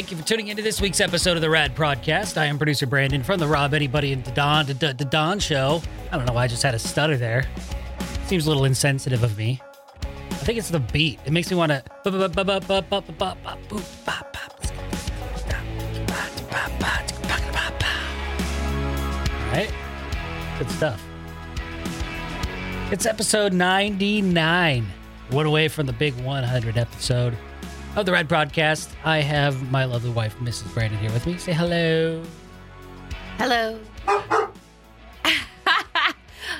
Thank you for tuning into this week's episode of the Rad Podcast. I am producer Brandon from the Rob Anybody and the Dawn the, the Dawn Show. I don't know why I just had a stutter there. Seems a little insensitive of me. I think it's the beat. It makes me want to. Right? Good stuff. It's episode 99. One away from the big 100 episode of the Rad Prodcast. I have my lovely wife, Mrs. Brandon, here with me. Say hello. Hello.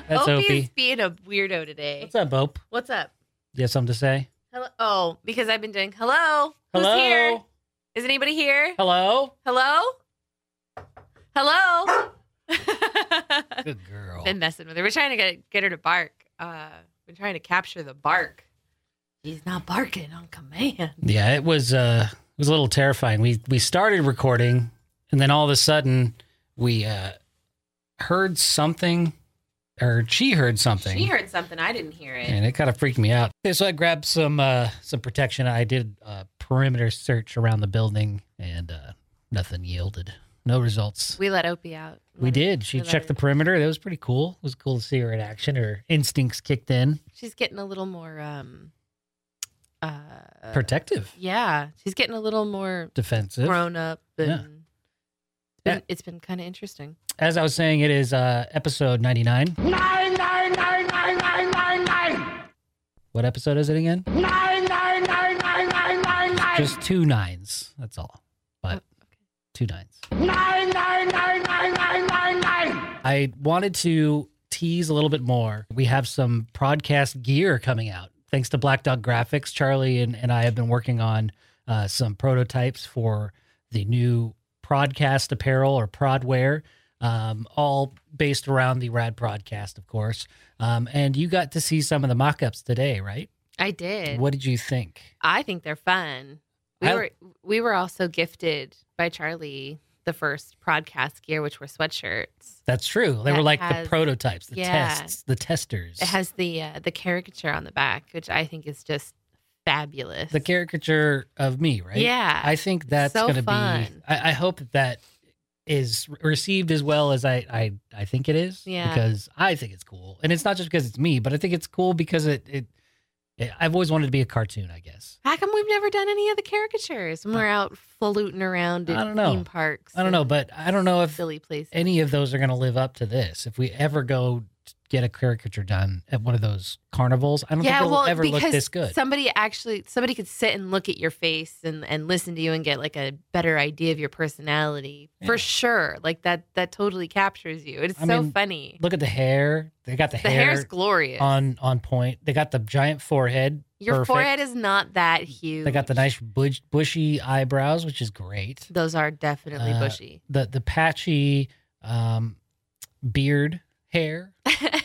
That's Opie's Opie. being a weirdo today. What's up, Ope? What's up? You have something to say? Hello. Oh, because I've been doing hello. Hello? Who's here? Is anybody here? Hello? Hello? Hello? Good girl. been messing with her. We're trying to get get her to bark. Uh, we're trying to capture the bark. She's not barking on command. Yeah, it was uh it was a little terrifying. We we started recording and then all of a sudden we uh heard something or she heard something. She heard something. I didn't hear it. and it kind of freaked me out. Okay, so I grabbed some uh some protection. I did a perimeter search around the building and uh nothing yielded. No results. We let Opie out. We Let her- did. She we checked the perimeter. That was pretty cool. It was cool to see her in action. Her instincts kicked in. She's getting a little more um uh Protective, Yeah, she's getting a little more defensive. grown up and Yeah. it's been, it's been kind of interesting. As I was saying, it is uh episode 99. Nine, nine, nine, nine, nine, nine, nine. What episode is it again? Nine, nine, nine, nine, nine, nine, nine. Just two nines. That's all. But two nines. Nine, nine, nine, nine, nine, nine, nine. I wanted to tease a little bit more. We have some podcast gear coming out. Thanks to Black Dog Graphics, Charlie and, and I have been working on uh, some prototypes for the new Prodcast apparel or Prodwear, um, all based around the Rad Prodcast, of course. Um, and you got to see some of the mock ups today, right? I did. What did you think? I think they're fun. We I- were we were also gifted by Charlie the first podcast gear, which were sweatshirts. That's true. They That were like has- the prototypes, the yeah. tests, the testers. It has the uh, the caricature on the back, which I think is just fabulous. the caricature of me, right? Yeah, I think that's so going to be. I, I hope that that is received as well as I, I I think it is. Yeah. Because I think it's cool, and it's not just because it's me, but I think it's cool because it it. I've always wanted to be a cartoon, I guess. How come we've never done any of the caricatures when we're out fluting around I don't know. theme parks? I don't know, but I don't know if silly places. any of those are going to live up to this. If we ever go get a caricature done at one of those carnivals, I don't think it'll ever look this good. Somebody actually, somebody could sit and look at your face and, and listen to you and get like a better idea of your personality Yeah. for sure. Like that, that totally captures you. It's I so mean, funny. Look at the hair. They got the, The hair hair's glorious. on on point. They got the giant forehead. your perfect. forehead is not that huge. They got the nice bush, bushy eyebrows, which is great. Those are definitely Uh, bushy. The the patchy um, beard hair.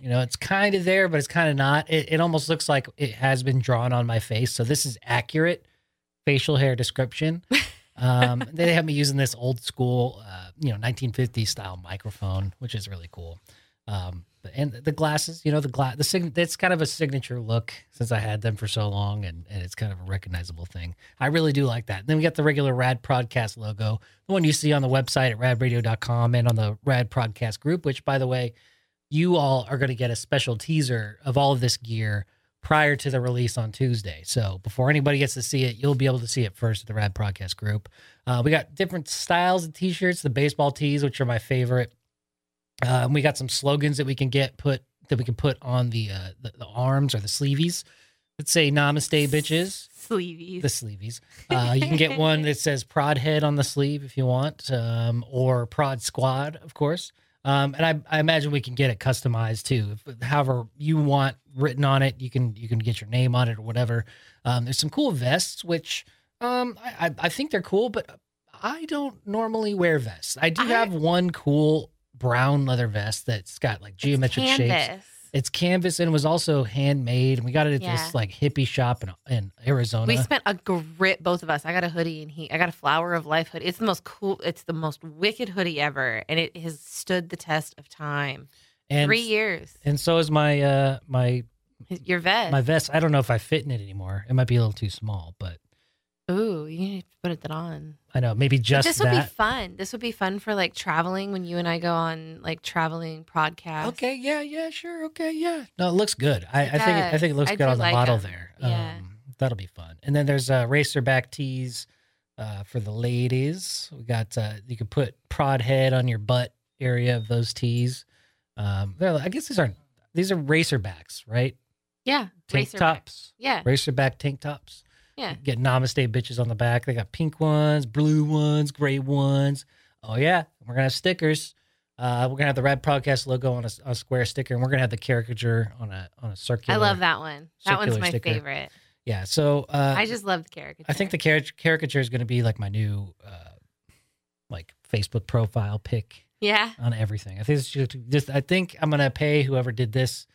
You know, it's kind of there, but it's kind of not. It, it almost looks like it has been drawn on my face. So this is accurate facial hair description. Um, they have me using this old school, uh, you know, 1950s style microphone, which is really cool. Um, and the glasses, you know, the glass, the sign, it's kind of a signature look since I had them for so long, and, and it's kind of a recognizable thing. I really do like that. then we got the regular Rad Podcast logo, the one you see on the website at radradio.com and on the Rad Podcast group, which, by the way, you all are going to get a special teaser of all of this gear prior to the release on Tuesday. So before anybody gets to see it, you'll be able to see it first at the Rad Podcast group. Uh, we got different styles of t-shirts, the baseball tees, which are my favorite. Uh, and we got some slogans that we can get put that we can put on the uh, the, the arms or the sleeveys. Let's say "Namaste, bitches." Sleeveys. The sleeveys. Uh, you can get one that says "Prod Head" on the sleeve if you want, um, or "Prod Squad," of course. Um, and I, I imagine we can get it customized too. If, however you want written on it, you can you can get your name on it or whatever. Um, there's some cool vests, which um, I, I- think they're cool, but I don't normally wear vests. I do I- have one cool brown leather vest that's got like geometric shapes. It's canvas and it was also handmade, and we got it at Yeah. this like hippie shop in, in Arizona. We spent a grip, both of us. I got a hoodie and he, I got a Flower of Life hoodie. It's the most cool, it's the most wicked hoodie ever. And it has stood the test of time. and Three years. and so is my uh my Your vest. my vest. I don't know if I fit in it anymore. It might be a little too small, but Ooh, you need to put it on. I know, maybe But just this would be fun. This would be fun for like traveling when you and I go on like traveling podcasts. Okay, yeah, yeah, sure, okay, yeah. No, it looks good. I, I think it, I think it looks I good on the like model there. Yeah. Um, that'll be fun. And then there's uh, racerback tees uh, for the ladies. We got uh, you can put prod head on your butt area of those tees. Um, they're, I guess these aren't these are racerbacks, right? Yeah. Tank Racerback. tops, Yeah. racerback tank tops. Yeah. Get namaste bitches on the back. They got pink ones, blue ones, gray ones. Oh yeah, we're gonna have stickers. Uh, we're gonna have the Rad Podcast logo on a, a square sticker, and we're gonna have the caricature on a on a circular. I love that one. That one's my sticker. favorite. Yeah. So uh, I just love the caricature. I think the caric- caricature is gonna be like my new uh, like Facebook profile pic Yeah. on everything. I think it's just, just I think I'm gonna pay whoever did this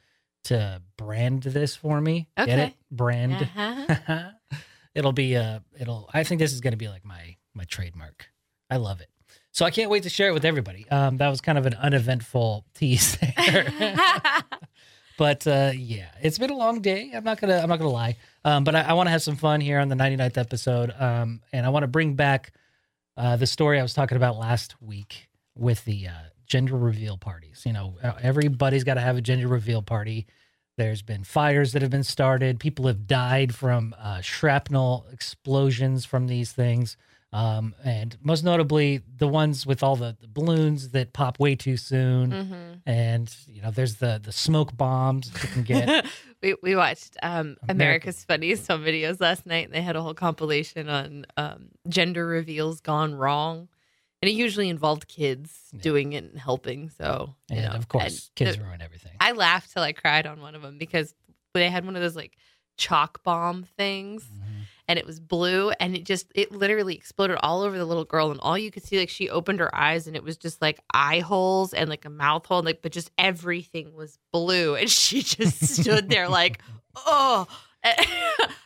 to brand this for me. Get Okay. it? Brand. Uh-huh. it'll be uh it'll I think this is gonna be like my my trademark. I love it. So I can't wait to share it with everybody. Um that was kind of an uneventful tease there. but uh yeah, it's been a long day. I'm not gonna I'm not gonna lie. Um but I, I want to have some fun here on the 99th episode. Um and I want to bring back uh the story I was talking about last week with the uh gender reveal parties. You know, everybody's got to have a gender reveal party. There's been fires that have been started. People have died from uh, shrapnel explosions from these things. Um, and most notably, the ones with all the, the balloons that pop way too soon. Mhm. And, you know, there's the, the smoke bombs that you can get. we we watched um, American. America's Funniest Home Videos last night, and they had a whole compilation on um, gender reveals gone wrong, and it usually involved kids Yeah. doing it and helping. So you know, of course, and kids the- ruin everything. I laughed till I cried on one of them because they had one of those like chalk bomb things Mhm. and it was blue and it just it literally exploded all over the little girl and all you could see like she opened her eyes and it was just like eye holes and like a mouth hole like but just everything was blue and she just stood there like oh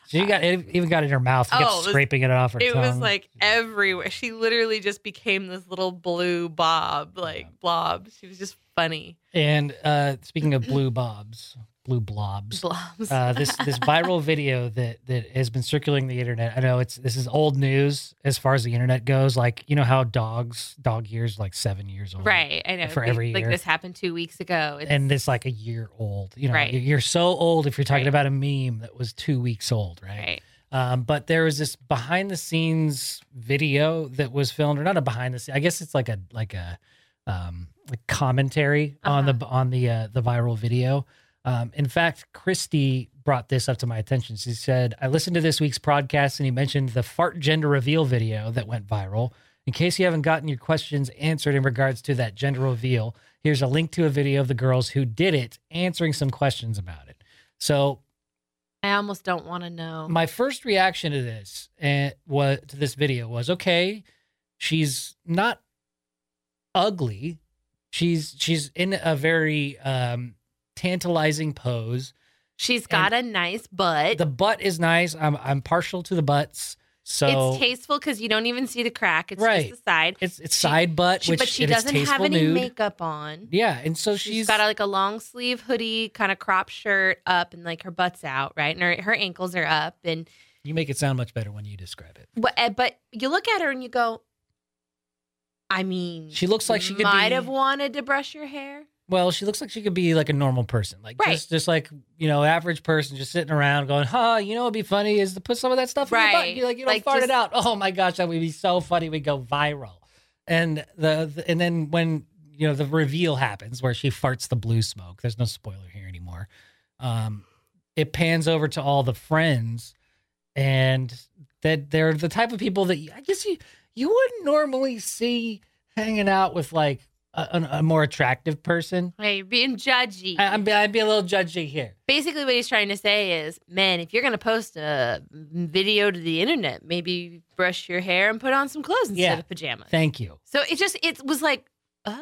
She got it even got in her mouth. She Oh, kept it was- scraping it off her it tongue. was like everywhere she literally just became this little blue bob like Yeah. blob she was just funny and uh, speaking of blue bobs, blue blobs. blobs uh, this this viral video that that has been circulating the internet. I know it's this is old news as far as the internet goes. Like you know how dogs dog years like seven years old, right i know For Like- every like year. this happened two weeks ago it's, And it's like a year old. You know, Right. you're- you're so old if you're talking Right. about a meme that was two weeks old, right? right Um, but there was this behind the scenes video that was filmed, or not a behind the scenes. I guess it's like a like a um, like commentary on the on the uh, the viral video. Um, in fact, Christy brought this up to my attention. She said, "I listened to this week's podcast, and he mentioned the fart gender reveal video that went viral. In case you haven't gotten your questions answered in regards to that gender reveal, here's a link to a video of the girls who did it answering some questions about it." So i almost don't want to know my first reaction to this and was to this video was okay she's not ugly she's she's in a very um tantalizing pose She's got a nice butt. the butt is nice i'm i'm partial to the butts so it's tasteful because you don't even see the crack. It's Right. just the side. it's it's she- side butt She, which but she doesn't have any nude. makeup on. yeah and so she's she's got a, like a long sleeve hoodie, kind of crop shirt up, and like her butt's out, right? And her, her ankles are up. And you make it sound much better when you describe it but, uh, but you look at her and you go, I mean, She looks like she could might be- have wanted to brush your hair. Well, she looks like she could be like a normal person, like Right. just just like you know, average person, just sitting around going, "Huh, you know, what'd be funny is to put some of that stuff in your butt. Right. You like you know, Like, fart it out. Oh my gosh, that would be so funny. We go viral, and the, the and then when you know the reveal happens where she farts the blue smoke. There's no spoiler here anymore. Um, it pans over to all the friends, and that they're the type of people that I guess you you wouldn't normally see hanging out with like a, a, more attractive person. Hey, you're being judgy. I, I'm, I'd be a little judgy here. Basically, what he's trying to say is, man, if you're going to post a video to the internet, maybe brush your hair and put on some clothes instead Yeah. of pajamas. Thank you. So it just it was like, uh,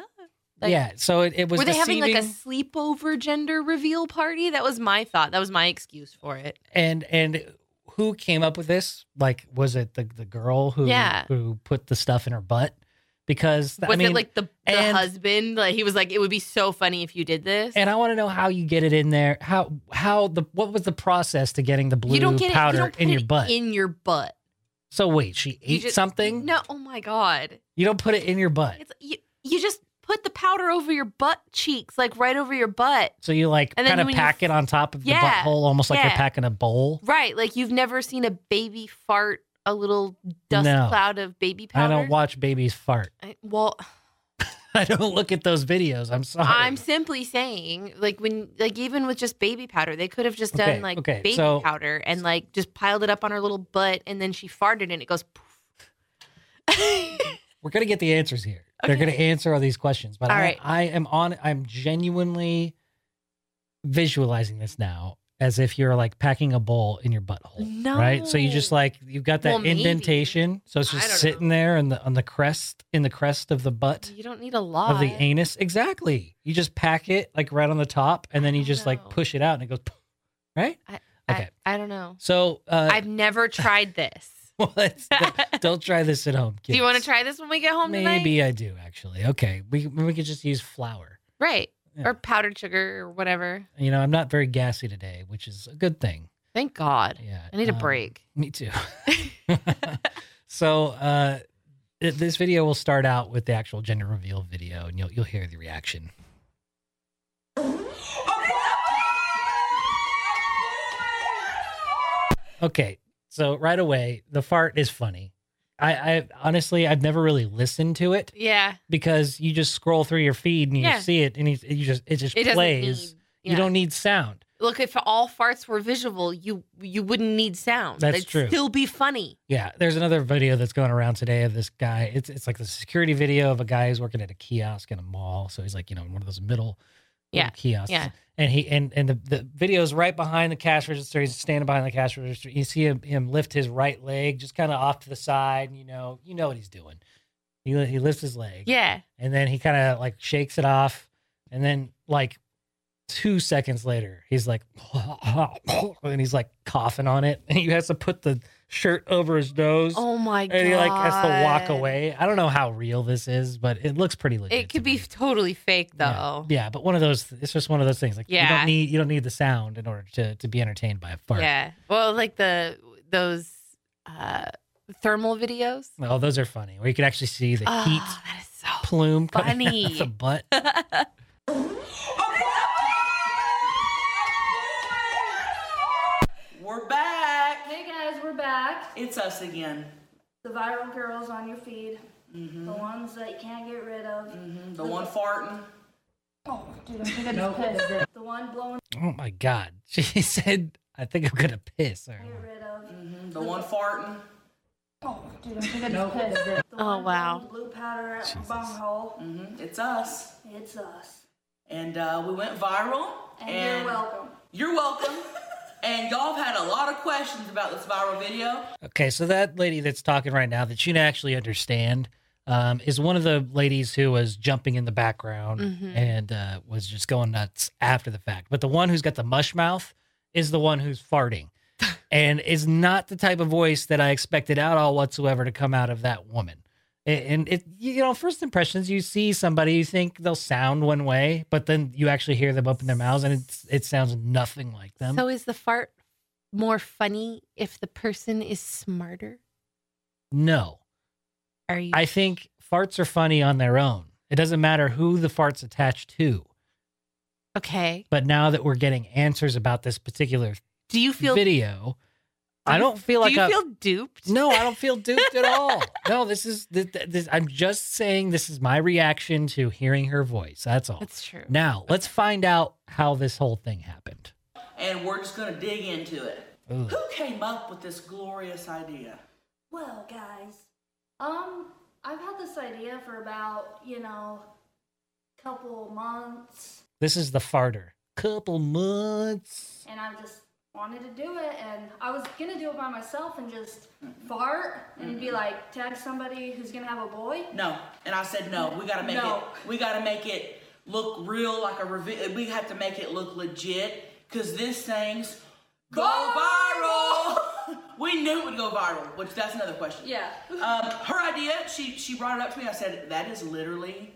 like, yeah. So it, it was were they having like a sleepover gender reveal party? That was my thought. That was my excuse for it. and and who came up with this? Like, was it the the girl who Yeah. who put the stuff in her butt? Because Was I mean, it like the, the and- husband? Like he was like, it would be so funny if you did this. and I want to know how you get it in there. How how the what was the process to getting the blue you don't get powder it. You in your it butt? In your butt. So wait, she ate just- something? No, oh my god. You don't put it in your butt. It's you, you just put the powder over your butt cheeks, like right over your butt. So you like kind of when you pack it on top of Yeah, the butthole, almost like you're packing a bowl. Right. Like you've never seen a baby fart a little dust No. cloud of baby powder. I powder. don't watch babies fart. I- well, I don't look at those videos. I'm sorry. I'm simply saying, like when, like even with just baby powder, they could have just done Okay, like okay, baby so- powder and like just piled it up on her little butt, and then she farted and it goes. poof. We're gonna get the answers here. They're Okay. gonna answer all these questions. But All I, right. I am on. I'm genuinely visualizing this now as if you're like packing a bowl in your butthole. Right. So you just like you've got that Well, maybe. indentation. So it's I just don't sitting know. there in the on the crest in the crest of the butt you don't need a lot of the anus. Exactly. You just pack it like right on the top, and then you don't just like know. push it out, and it goes. Right. I, Okay. I, I don't know. So uh, I've never tried this. don't, don't try this at home. Do you want to try this when we get home tonight? Maybe I do actually. Okay, we we could just use flour. Right. Yeah. Or powdered sugar or whatever. You know, I'm not very gassy today, which is a good thing. Thank God. Yeah, I need a um, break. Me too. so uh, th- this video will start out with the actual gender reveal video, and you'll you'll hear the reaction. Okay, so right away, the fart is funny. I, I honestly, I've never really listened to it Yeah. because you just scroll through your feed and you Yeah. see it, and you, you just it just It doesn't plays. need. You yeah. don't need sound. Look, if all farts were visual, you you wouldn't need sound. That's It'd true. Still be funny. Yeah, there's another video that's going around today of this guy. It's it's like the security video of a guy who's working at a kiosk in a mall. So he's like, you know, in one of those middle Yeah, kiosks. yeah. And he and and the, the video is right behind the cash register. He's standing behind the cash register. You see him him lift his right leg just kind of off to the side. You know, you know what he's doing. He he lifts his leg. Yeah. And then he kind of like shakes it off. And then like two seconds later, he's like, and he's like coughing on it. And he has to put the shirt over his nose. Oh my god. and he like has to walk away. I don't know how real this is, but it looks pretty legit. It could to be me. totally fake though. Yeah, but one of those. It's just one of those things. Like you don't need you don't need the sound in order to to be entertained by a fart. Yeah. Well, like the those uh thermal videos. Oh, those are funny. Where you can actually see the Oh, heat that is so plume coming out funny. the butt. We're back. Hey guys, we're back. It's us again. The viral girls on your feed. The ones that you can't get rid of. Mhm, The one farting. Oh, dude, I think I just pissed. The one blowing Oh my god. She said, "I think I'm gonna piss." Or, get rid of. Mhm, The one farting. Oh, dude, I think I just pissed. The Oh, one wow. Blue powder at my bunghole. Mhm, It's us. It's us. And uh, we went viral. And, you're welcome. You're welcome. And y'all have had a lot of questions about this viral video. Okay, so that lady that's talking right now that you didn't actually understand um, is one of the ladies who was jumping in the background Mhm. and uh, was just going nuts after the fact. But the one who's got the mush mouth is the one who's farting and is not the type of voice that I expected at all whatsoever to come out of that woman. And it, you know, first impressions, you see somebody, you think they'll sound one way, but then you actually hear them open their mouths and it's, it sounds nothing like them. So is the fart more funny if the person is smarter? no. Are you I think farts are funny on their own. It doesn't matter who the fart's attached to. okay? But now that we're getting answers about this particular Do you feel video, I don't feel like Do you I, feel duped? no, I don't feel duped at all. No, this is this, this, I'm just saying this is my reaction to hearing her voice. That's all. That's true. Now let's find out how this whole thing happened. And we're just going to dig into it. Ooh. Who came up with this glorious idea? Well, guys, um, I've had this idea for about, you know, couple months, This is the farter. Couple months. and I'm just wanted to do it, and I was gonna do it by myself and just fart and be like, tag somebody who's gonna have a boy. No. And I said no. We got to make No. it. We got to make it look real, like a reveal. We have to make it look legit because this thing's go viral. we knew it would go viral, which that's another question. Yeah. Um, her idea, she she brought it up to me. I said that is literally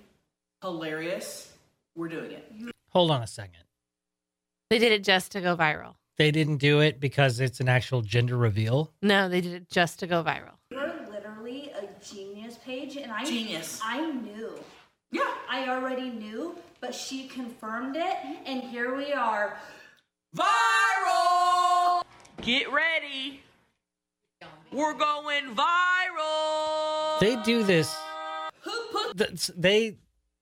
hilarious. We're doing it. Hold on a second. They did it just to go viral. They didn't do it because it's an actual gender reveal. No, they did it just to go viral. You're literally a genius page, and I Genius. I knew. Yeah. I already knew, but she confirmed it, and here we are. Viral! Get ready. We're going viral. They do this. Who put th- They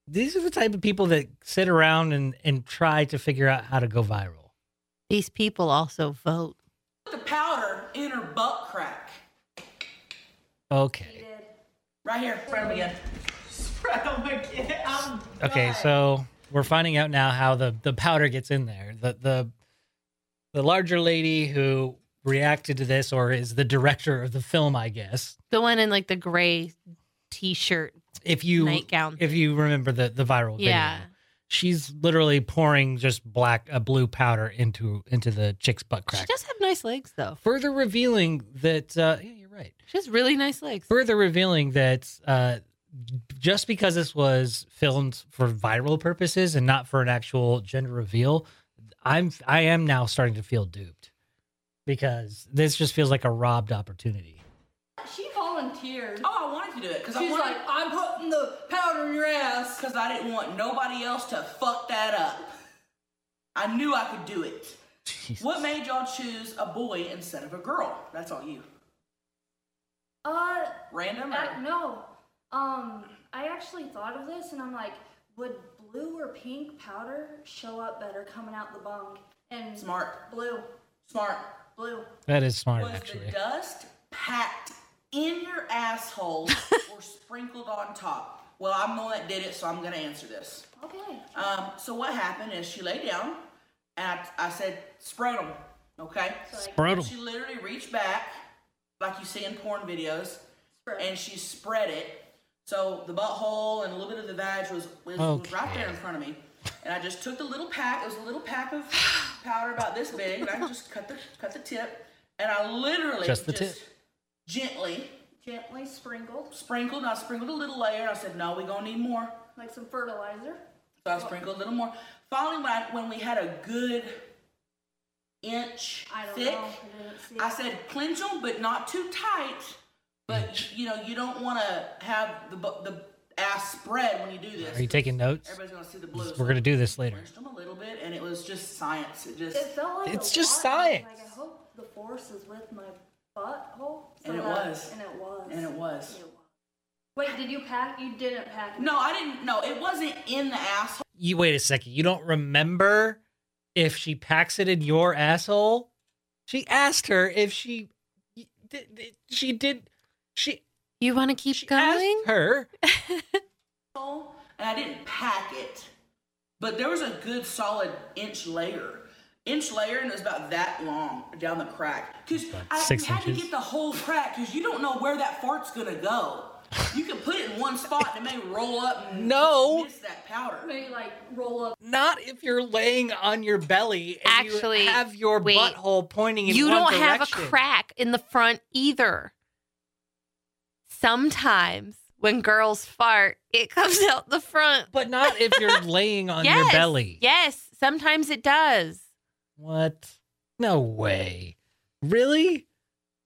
these are the type of people that sit around and and try to figure out how to go viral. These people also vote. Put the powder in her butt crack? Okay. Right here. Spread them again. Spread them again. I'm Okay, done. so we're finding out now how the the powder gets in there. The the the larger lady who reacted to this or is the director of the film, I guess. The one in like the gray t-shirt. If you Nightgown if you remember the the viral video. Yeah. She's literally pouring just black a blue powder into into the chick's butt crack. She does have nice legs though. Further revealing that uh yeah, you're right. She has really nice legs. Further revealing that uh just because this was filmed for viral purposes and not for an actual gender reveal, I'm I am now starting to feel duped because this just feels like a robbed opportunity. She volunteered. Oh, I wanted to do it because I She's wanted. like, I'm putting the powder in your ass. because I didn't want nobody else to fuck that up. I knew I could do it. Jesus. What made y'all choose a boy instead of a girl? That's all you. Uh, Random? Or? no. Um, I actually thought of this, and I'm like, would blue or pink powder show up better coming out the bung? And Smart. blue, Smart. blue. That is smart Was actually. the dust packed in your asshole or sprinkled on top? Well, I'm the one that did it, so I'm gonna answer this. Okay. Um, so what happened is she lay down, and I, I said, spread them, okay? So like, Spread 'em. She literally reached back, like you see in porn videos, spread. and she spread it. So the butthole and a little bit of the vag was, was, was right there in front of me. And I just took the little pack. It was a little pack of powder about this big, and I just cut the cut the tip, and I literally Just the tip. Gently Gently sprinkled, sprinkled. I sprinkled a little layer. I said, "No, we're gonna need more." like some fertilizer. So I sprinkled a little more. Finally, when, I, when we had a good inch I don't thick, know. I see I said clench them, but not too tight. But you know, you don't want to have the the ass spread when you do this. Are you taking notes? Everybody's gonna see the blue. We're gonna do this later. Clenched them a little bit, and it was just science. It just It felt like It's a just lot. I was science. Like I hope the force is with my butthole. so And it that- was. And it was. and it was. It was. Wait, did you pack? You didn't pack. it. No, I didn't. No, it wasn't in the asshole. You wait a second. You don't remember if she packs it in your asshole? She asked her if she did. did- She did. She You want to keep she going? asked her. and I didn't pack it. But there was a good solid inch layer. Inch layer and it was about that long down the crack. Because I six you had to get the whole crack because you don't know where that fart's gonna go. You can put it in one spot and it may roll up and No. miss that powder. Maybe like roll up. Not if you're laying on your belly and Actually, you have your wait. butthole pointing in You one don't have a direction. crack in the front either. Sometimes when girls fart, it comes out the front. But not if you're laying on yes. your belly. Yes, sometimes it does. What? No way. Really?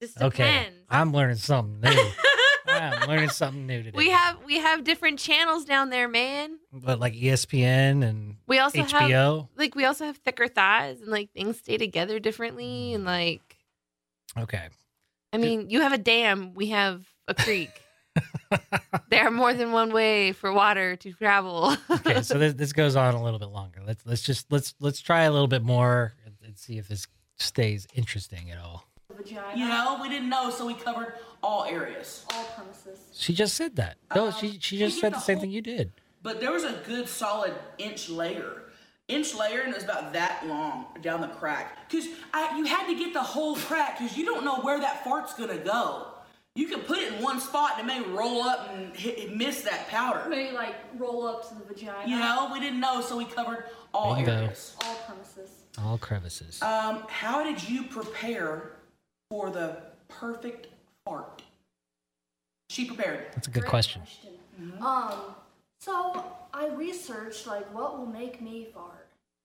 Just Okay. I'm learning something new. I'm learning something new today. we have we have different channels down there, man. but like ESPN and We also have HBO. like we also have thicker thighs and like things stay together differently and hmm. like Okay. I mean, you have a dam, we have a creek. there are more than one way for water to travel. Okay, so this, this goes on a little bit longer. Let's let's just let's let's try a little bit more and, and see if this stays interesting at all. Vagina. You know, we didn't know, so we covered all areas. All premises. She just said that. No, Um, she she just said the the same whole- thing you did. But there was a good solid inch layer. Inch layer and it was about that long down the crack. Cause I you had to get the whole crack because you don't know where that fart's gonna go. You can put it in one spot and it may roll up and hit, miss that powder. Maybe like roll up to the vagina. You know, we didn't know, so we covered all Bingo. areas. All premises. All crevices. Um, how did you prepare for the perfect fart? She prepared. That's a good Great question. Um, so I researched like what will make me fart,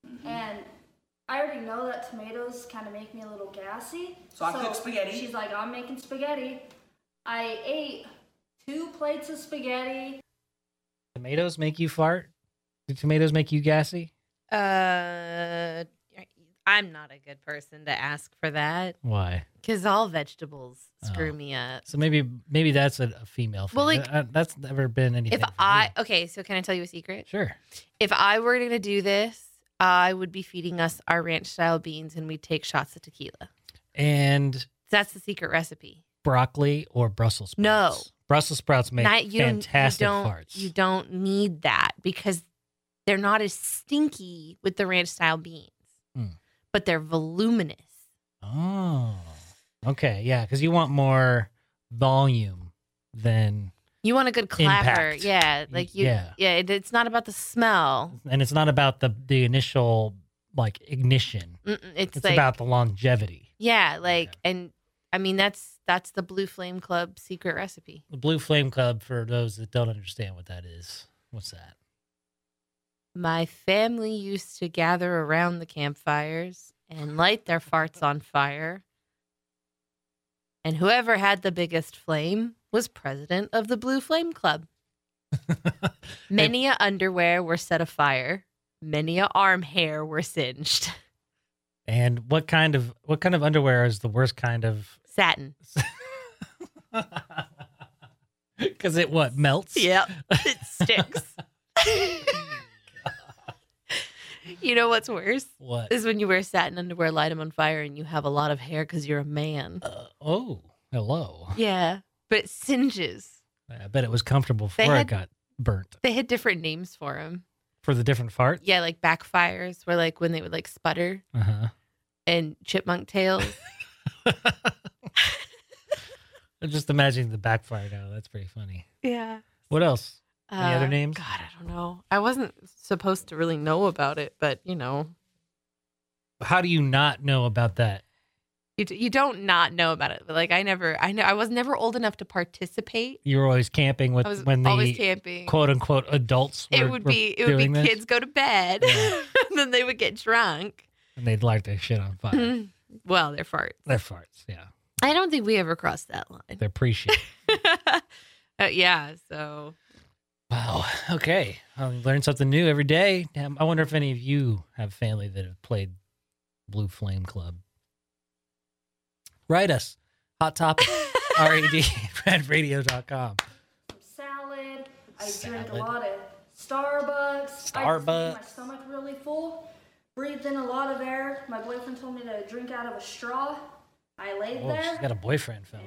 Mm-hmm. and I already know that tomatoes kind of make me a little gassy. So I cooked spaghetti. She's like, I'm making spaghetti. I ate two plates of spaghetti. Tomatoes make you fart? Do tomatoes make you gassy? Uh, I'm not a good person to ask for that Why? because all vegetables screw Oh. me up. So maybe maybe that's a, a female thing. Well, like, Uh, that's never been anything. If for I me. okay, so can I tell you a secret? sure. If I were going to do this, I would be feeding us our ranch style beans and we'd take shots of tequila. And That's the secret recipe. broccoli or Brussels sprouts? No. Brussels sprouts make Not- you, fantastic you don't, farts. You don't need that because they're not as stinky with the ranch style beans. But they're voluminous. Oh, okay, yeah, because you want more volume than, You want a good clapper, Impact. yeah. Like you, yeah. yeah. it- it's not about the smell. and it's not about the the initial like ignition. Mm-mm, it's, It's like about the longevity. yeah, like and I mean that's that's the Blue Flame Club secret recipe. The Blue Flame Club, for those that don't understand what that is, what's that? My family used to gather around the campfires and light their farts on fire. And whoever had the biggest flame was president of the Blue Flame Club. Many a underwear were set afire. Many a arm hair were singed. And what kind of what kind of underwear is the worst kind of? Satin. Because it what melts? Yep. It sticks. you know what's worse? What? Is when you wear satin underwear, light them on fire, and you have a lot of hair because you're a man. Uh, oh, hello. Yeah. But it singes. I bet it was comfortable before had- it got burnt. They had different names for them. For the different farts? Yeah, like backfires were like when they would like sputter Uh-huh. and chipmunk tails. I'm just imagining the backfire now. That's pretty funny. yeah. What else? Any other Uh, names? God, I don't know. I wasn't supposed to really know about it, but you know, How do you not know about that? you, d- you don't not know about it. But like I never, I know I was never old enough to participate. You were always camping with I was when always the camping. quote unquote adults were, it would be it would be this, kids go to bed, Yeah. and then they would get drunk. and they'd light their shit on fire. well, they're farts. They're farts, yeah. I don't think we ever crossed that line. They're pre-shit. uh, yeah, so wow. Okay. I learn something new every day. Damn, I wonder if any of you have family that have played Blue Flame Club. Write us. Hot topic. RAD radradio.com. Some salad. I drink a lot of Starbucks. I Starbucks. My stomach really full. Breathed in a lot of air. My boyfriend told me to drink out of a straw. I laid Oh, she's there. got a boyfriend, fellas.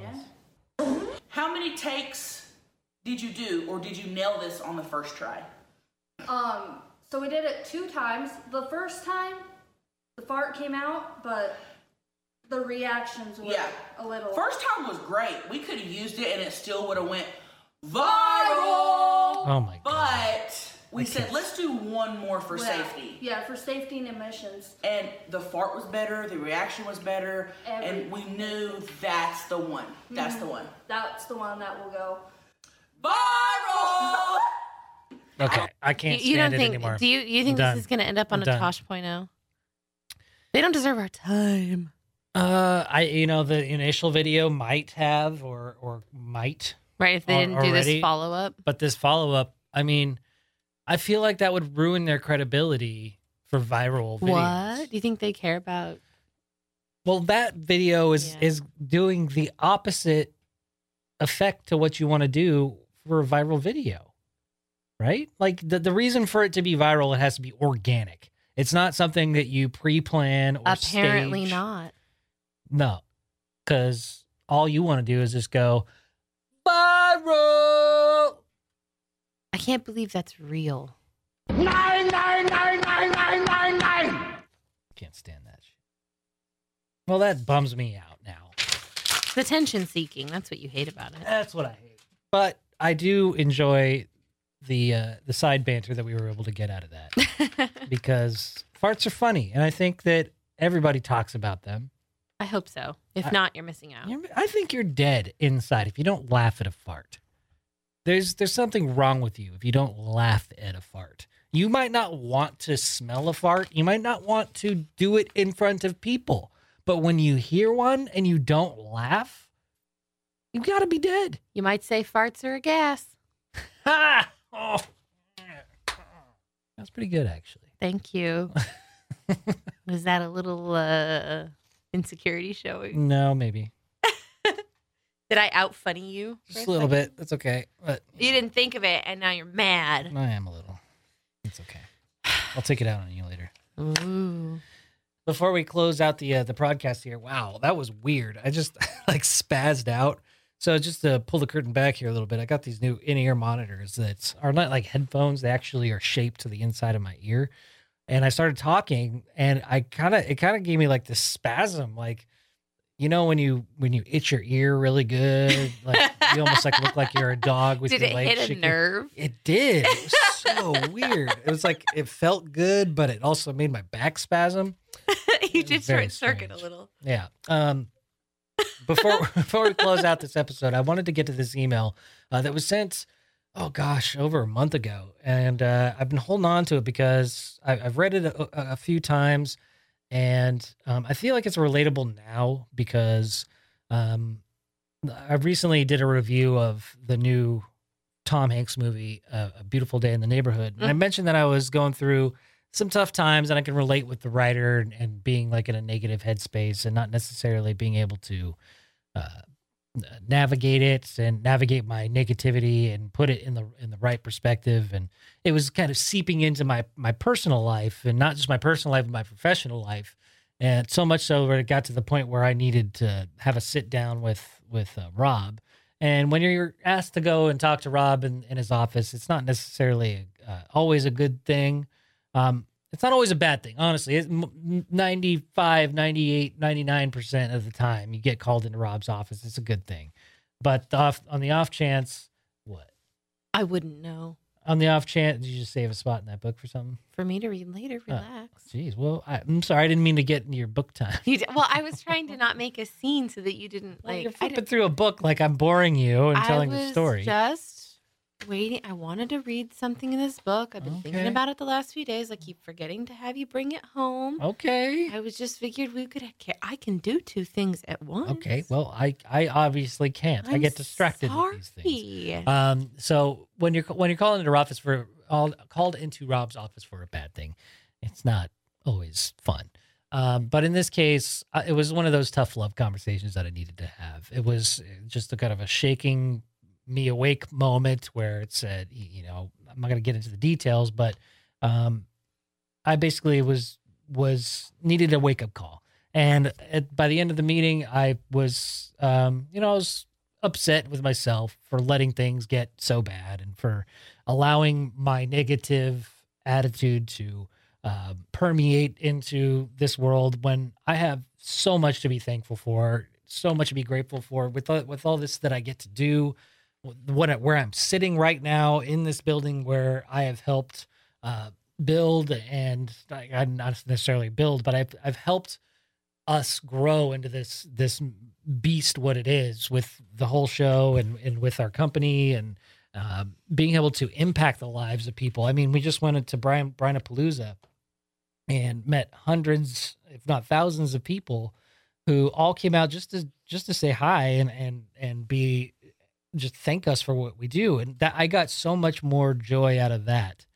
and How many takes did you do, or did you nail this on the first try? Um, so we did it two times. The first time, the fart came out, but the reactions were Yeah. a little. First time was great. We could have used it, and it still would have went viral. Oh my god. But we said let's do one more for Yeah. safety. Yeah, for safety and emissions. And the fart was better, the reaction was better, Every- and we knew that's the one. That's Mm-hmm. the one. That's the one that will go. Viral! Okay. I can't you stand don't it think? anymore. Do you you think I'm this done. is going to end up on I'm a done. Tosh point oh? They don't deserve our time. Uh, I you know the initial video might have or or might, Right, if they didn't do this follow up. but this follow up, I mean, I feel like that would ruin their credibility for viral videos. What? Do you think they care about? Well, that video is Yeah. is doing the opposite effect to what you want to do for a viral video. Right? Like the the reason for it to be viral, it has to be organic. It's not something that you pre-plan or Apparently stage. not. No, because all you want to do is just go viral. I can't believe that's real. Nine, nine, nine, nine, nine, nine, nine. Can't stand that. Well, that bums me out now. The attention seeking. That's what you hate about it. That's what I hate. But I do enjoy the uh, the side banter that we were able to get out of that because farts are funny, and I think that everybody talks about them. I hope so. If I- not, you're missing out. You're- I think you're dead inside if you don't laugh at a fart. There's there's something wrong with you if you don't laugh at a fart. You might not want to smell a fart. You might not want to do it in front of people. But when you hear one and you don't laugh, You got to be dead. You might say farts are a gas. Ha! Oh. That's pretty good, actually. Thank you. Was that a little uh insecurity showing? No, maybe Did I out funny you? for just a little second? bit. That's okay. But You didn't think of it, and now you're mad. I am a little. It's okay. I'll take it out on you later. Ooh. Before we close out the uh, the podcast here, wow, that was weird. I just like spazzed out. So just to pull the curtain back here a little bit, I got these new in-ear monitors that are not like headphones. They actually are shaped to the inside of my ear. And I started talking, and I kind of it kind of gave me like this spasm, like you know when you when you itch your ear really good, like you almost like look like you're a dog with Did your it legs hit a shaking. nerve? It did. It was so weird. It was like it felt good, but it also made my back spasm. you did short circuit a little. Yeah. Um before before we close out this episode, I wanted to get to this email uh, that was sent oh gosh, over a month ago. And uh, I've been holding on to it because I, I've read it a, a few times and um, I feel like it's relatable now because um, I recently did a review of the new Tom Hanks movie, uh, A Beautiful Day in the Neighborhood. And I Mm. mentioned that I was going through some tough times and I can relate with the writer and, and being like in a negative headspace and not necessarily being able to uh, navigate it and navigate my negativity and put it in the in the right perspective. And it was kind of seeping into my my personal life and not just my personal life but my professional life. And so much so that it got to the point where I needed to have a sit down with with uh, Rob. And when you're asked to go and talk to Rob in, in his office it's not necessarily uh, always a good thing um, it's not always a bad thing honestly it's 95 98 99% of the time you get called into rob's office it's a good thing but the off, on the off chance what I wouldn't know. on the off chance did you just save a spot in that book for something For me to read later, Uh, relax. jeez well I, i'm sorry i didn't mean to get into your book time You did, well, I was trying to not make a scene so that you didn't Well, like. you're I flipping through a book like i'm boring you and I telling the story Just waiting. I wanted to read something in this book. I've been thinking about it the last few days. I keep forgetting to have you bring it home. okay I was just figured we could. I can do two things at once. okay well i i obviously can't i I'm get distracted with these things sorry. Um, so when you're when you're calling into office for all called into Rob's office for a bad thing, it's not always fun. Um, but in this case, uh, it was one of those tough love conversations that I needed to have. It was just a kind of a shaking me awake moment where it said, you know, I'm not going to get into the details, but um, I basically was was needed a wake up call. And at, by the end of the meeting, I was, um, you know, I was upset with myself for letting things get so bad and for allowing my negative attitude to uh, permeate into this world when I have so much to be thankful for, so much to be grateful for with with all this that I get to do, what where I'm sitting right now in this building where I have helped uh, build and I, I not necessarily build, but I've I've helped us grow into this this beast what it is with the whole show and and with our company and uh, being able to impact the lives of people. I mean, we just went into Brian Brian Palooza and met hundreds, if not thousands, of people who all came out just to just to say hi and and and be just thank us for what we do. And that I got so much more joy out of that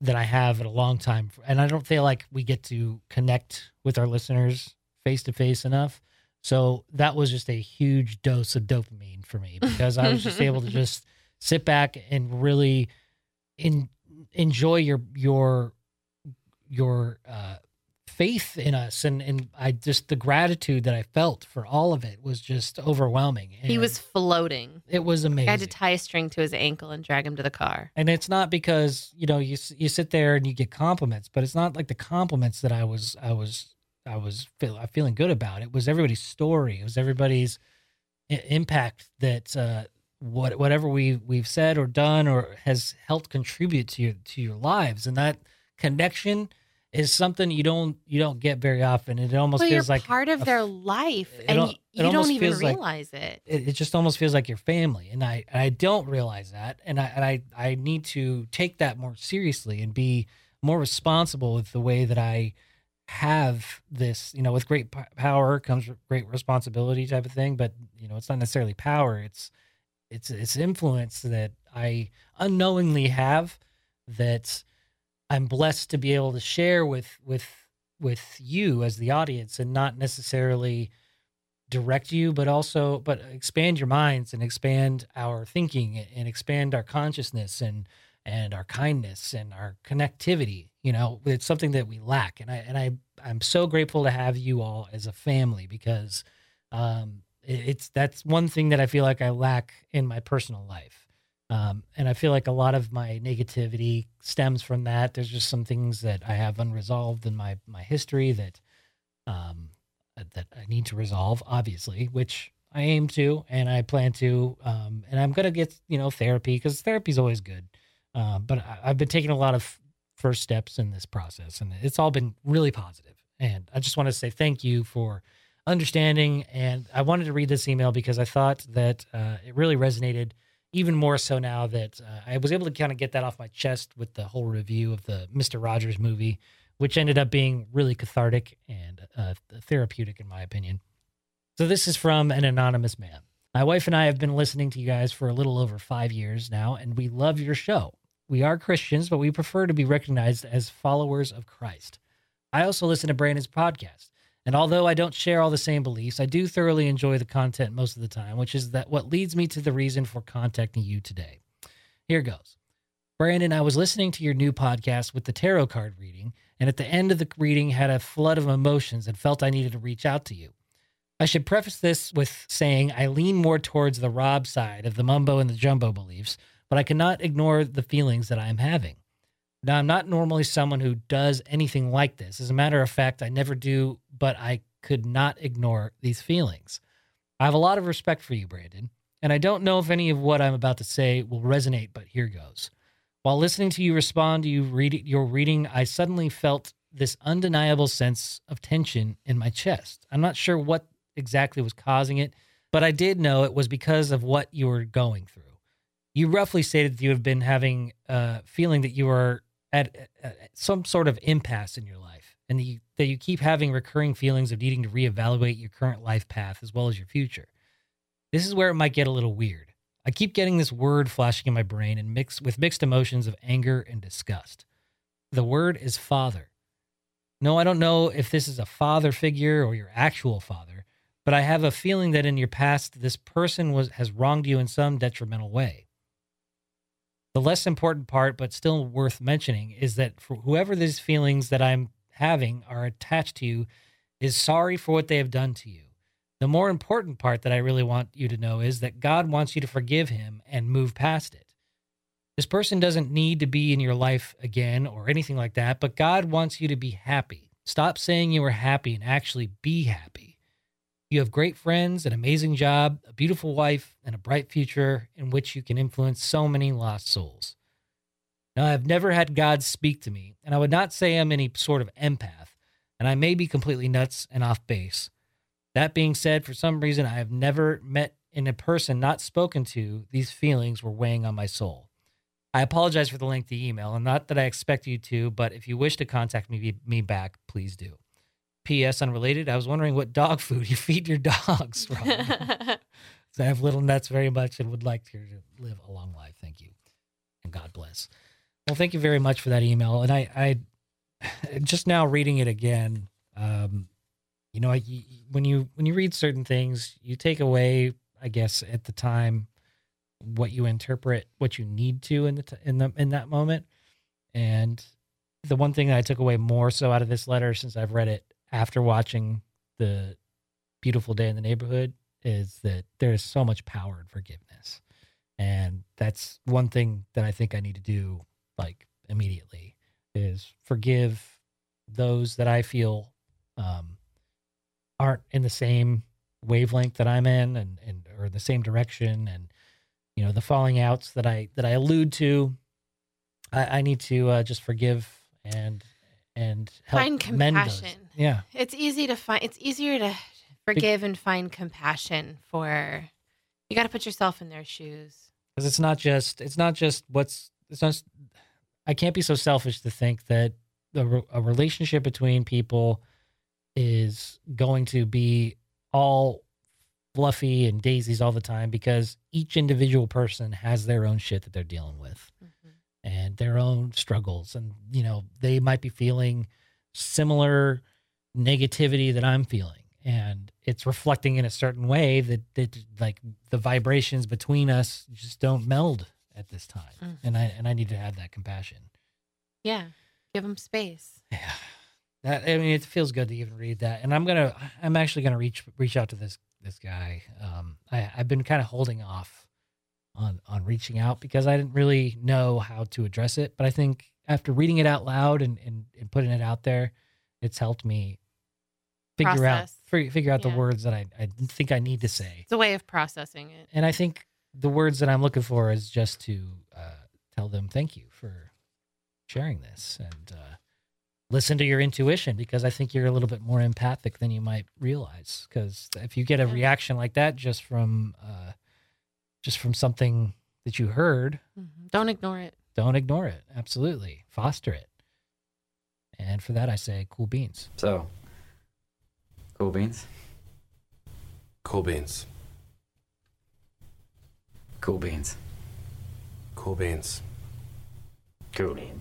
than I have in a long time. And I don't feel like we get to connect with our listeners face to face enough. So that was just a huge dose of dopamine for me because I was just able to just sit back and really in, enjoy your your your uh, faith in us and and I just the gratitude that I felt for all of it was just overwhelming. he was floating. it was amazing. I had to tie a string to his ankle and drag him to the car. And it's not because you know you you sit there and you get compliments, but it's not like the compliments that I was I was I was feel, feeling good about. It was everybody's story. It was everybody's i- impact that uh, what whatever we we've said or done or has helped contribute to your to your lives, and that connection is something you don't you don't get very often. It almost well, feels like it's part of a their life, and al- y- it you don't even feels like- realize it. it, it just almost feels like your family and I and I don't realize that and I and I I need to take that more seriously and be more responsible with the way that I have this, you know, with great p- power comes great responsibility type of thing, but you know, it's not necessarily power. It's it's it's influence that I unknowingly have that I'm blessed to be able to share with with with you as the audience and not necessarily direct you but also but expand your minds and expand our thinking and expand our consciousness and and our kindness and our connectivity you know it's something that we lack. And i and i i'm so grateful to have you all as a family because um it's that's one thing that i feel like i lack in my personal life um and i feel like a lot of my negativity stems from that there's just some things that i have unresolved in my my history that um that i need to resolve obviously which i aim to and i plan to um and i'm gonna get you know therapy because therapy's always good uh, but I, I've been taking a lot of first steps in this process, and it's all been really positive. And I just want to say thank you for understanding. And I wanted to read this email because I thought that uh, it really resonated even more so now that uh, I was able to kind of get that off my chest with the whole review of the Mr. Rogers movie, which ended up being really cathartic and uh, therapeutic, in my opinion. So, this is from an anonymous man. My wife and I have been listening to you guys for a little over five years now, and we love your show. We are Christians, but we prefer to be recognized as followers of Christ. I also listen to Brandon's podcast, and although I don't share all the same beliefs, I do thoroughly enjoy the content most of the time, which is that what leads me to the reason for contacting you today. Here goes. Brandon, I was listening to your new podcast with the tarot card reading, and at the end of the reading had a flood of emotions and felt I needed to reach out to you. I should preface this with saying I lean more towards the Rob side of the mumbo and the jumbo beliefs, but I cannot ignore the feelings that I am having. Now, I'm not normally someone who does anything like this. As a matter of fact, I never do, but I could not ignore these feelings. I have a lot of respect for you, Brandon, and I don't know if any of what I'm about to say will resonate, but here goes. While listening to you respond to you read your reading, I suddenly felt this undeniable sense of tension in my chest. I'm not sure what exactly was causing it, but I did know it was because of what you were going through. You roughly stated that you have been having a feeling that you are at, at some sort of impasse in your life and that you, that you keep having recurring feelings of needing to reevaluate your current life path as well as your future. This is where it might get a little weird. I keep getting this word flashing in my brain and mixed with mixed emotions of anger and disgust. The word is father. No, I don't know if this is a father figure or your actual father, but I have a feeling that in your past this person was has wronged you in some detrimental way. The less important part, but still worth mentioning, is that for whoever these feelings that I'm having are attached to you is sorry for what they have done to you. The more important part that I really want you to know is that God wants you to forgive him and move past it. This person doesn't need to be in your life again or anything like that, but God wants you to be happy. Stop saying you were happy and actually be happy. You have great friends, an amazing job, a beautiful wife, and a bright future in which you can influence so many lost souls. Now, I've never had God speak to me, and I would not say I'm any sort of empath, and I may be completely nuts and off base. That being said, for some reason, I have never met in a person not spoken to, these feelings were weighing on my soul. I apologize for the lengthy email, and not that I expect you to, but if you wish to contact me, me back, please do. P.S. Unrelated, I was wondering what dog food you feed your dogs, Rob. I have little nuts very much and would like to live a long life. Thank you. And God bless. Well, thank you very much for that email. And I, I just now reading it again, um, you know, I, when you when you read certain things, you take away, I guess, at the time, what you interpret, what you need to in the t- in the in that moment. And the one thing that I took away more so out of this letter, since I've read it after watching the Beautiful Day in the Neighborhood, is that there is so much power in forgiveness, and that's one thing that I think I need to do like immediately is forgive those that I feel um, aren't in the same wavelength that I'm in and, and or the same direction and you know the falling outs that I that I allude to I, I need to uh, just forgive and and help Find compassion. Yeah. It's easy to find. It's easier to forgive and find compassion for. You got to put yourself in their shoes. because it's not just it's not just what's it's not i can't be so selfish to think that the a relationship between people is going to be all fluffy and daisies all the time because each individual person has their own shit that they're dealing with and their own struggles. And you know they might be feeling similar negativity that i'm feeling. And it's reflecting in a certain way that that like the vibrations between us just don't meld at this time. Mhm. and i and i need to have that compassion. Yeah. Give them space. yeah. That i mean it feels good to even read that. And i'm gonna i'm actually gonna reach reach out to this this guy. Um i i've been kind of holding off on on reaching out because i didn't really know how to address it but i think after reading it out loud and and, and putting it out there it's helped me figure out Process. figure, figure out the words that I, I think i need to say It's a way of processing it. and i think the words that i'm looking for is just to uh, tell them thank you for sharing this and uh, listen to your intuition because i think you're a little bit more empathic than you might realize because if you get a Yeah. reaction like that just from uh, just from something that you heard Mhm. Don't ignore it. don't ignore it absolutely foster it and for that i say cool beans So, cool beans. Cool beans. Cool beans. Cool beans. Cool beans.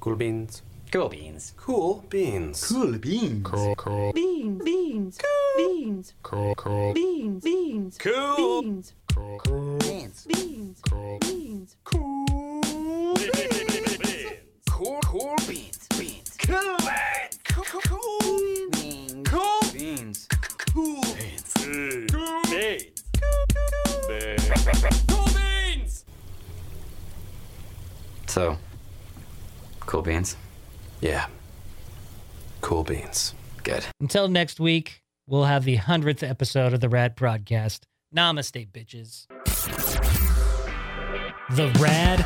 Cool beans. Cool beans. Cool beans. Cool beans. Cool, cool, Beans, beans, Cool beans, cool, cool, beans, beans, cool, beans, cool, cool, Beans. beans, cool, beans. Cool, cool beans. Beans. Cool beans. Cool, cool beans. Cool beans. Cool beans. So, cool beans. Yeah. Cool beans. Good. until next week we'll have the 100th episode of the Rad Prodcast namaste bitches. The rad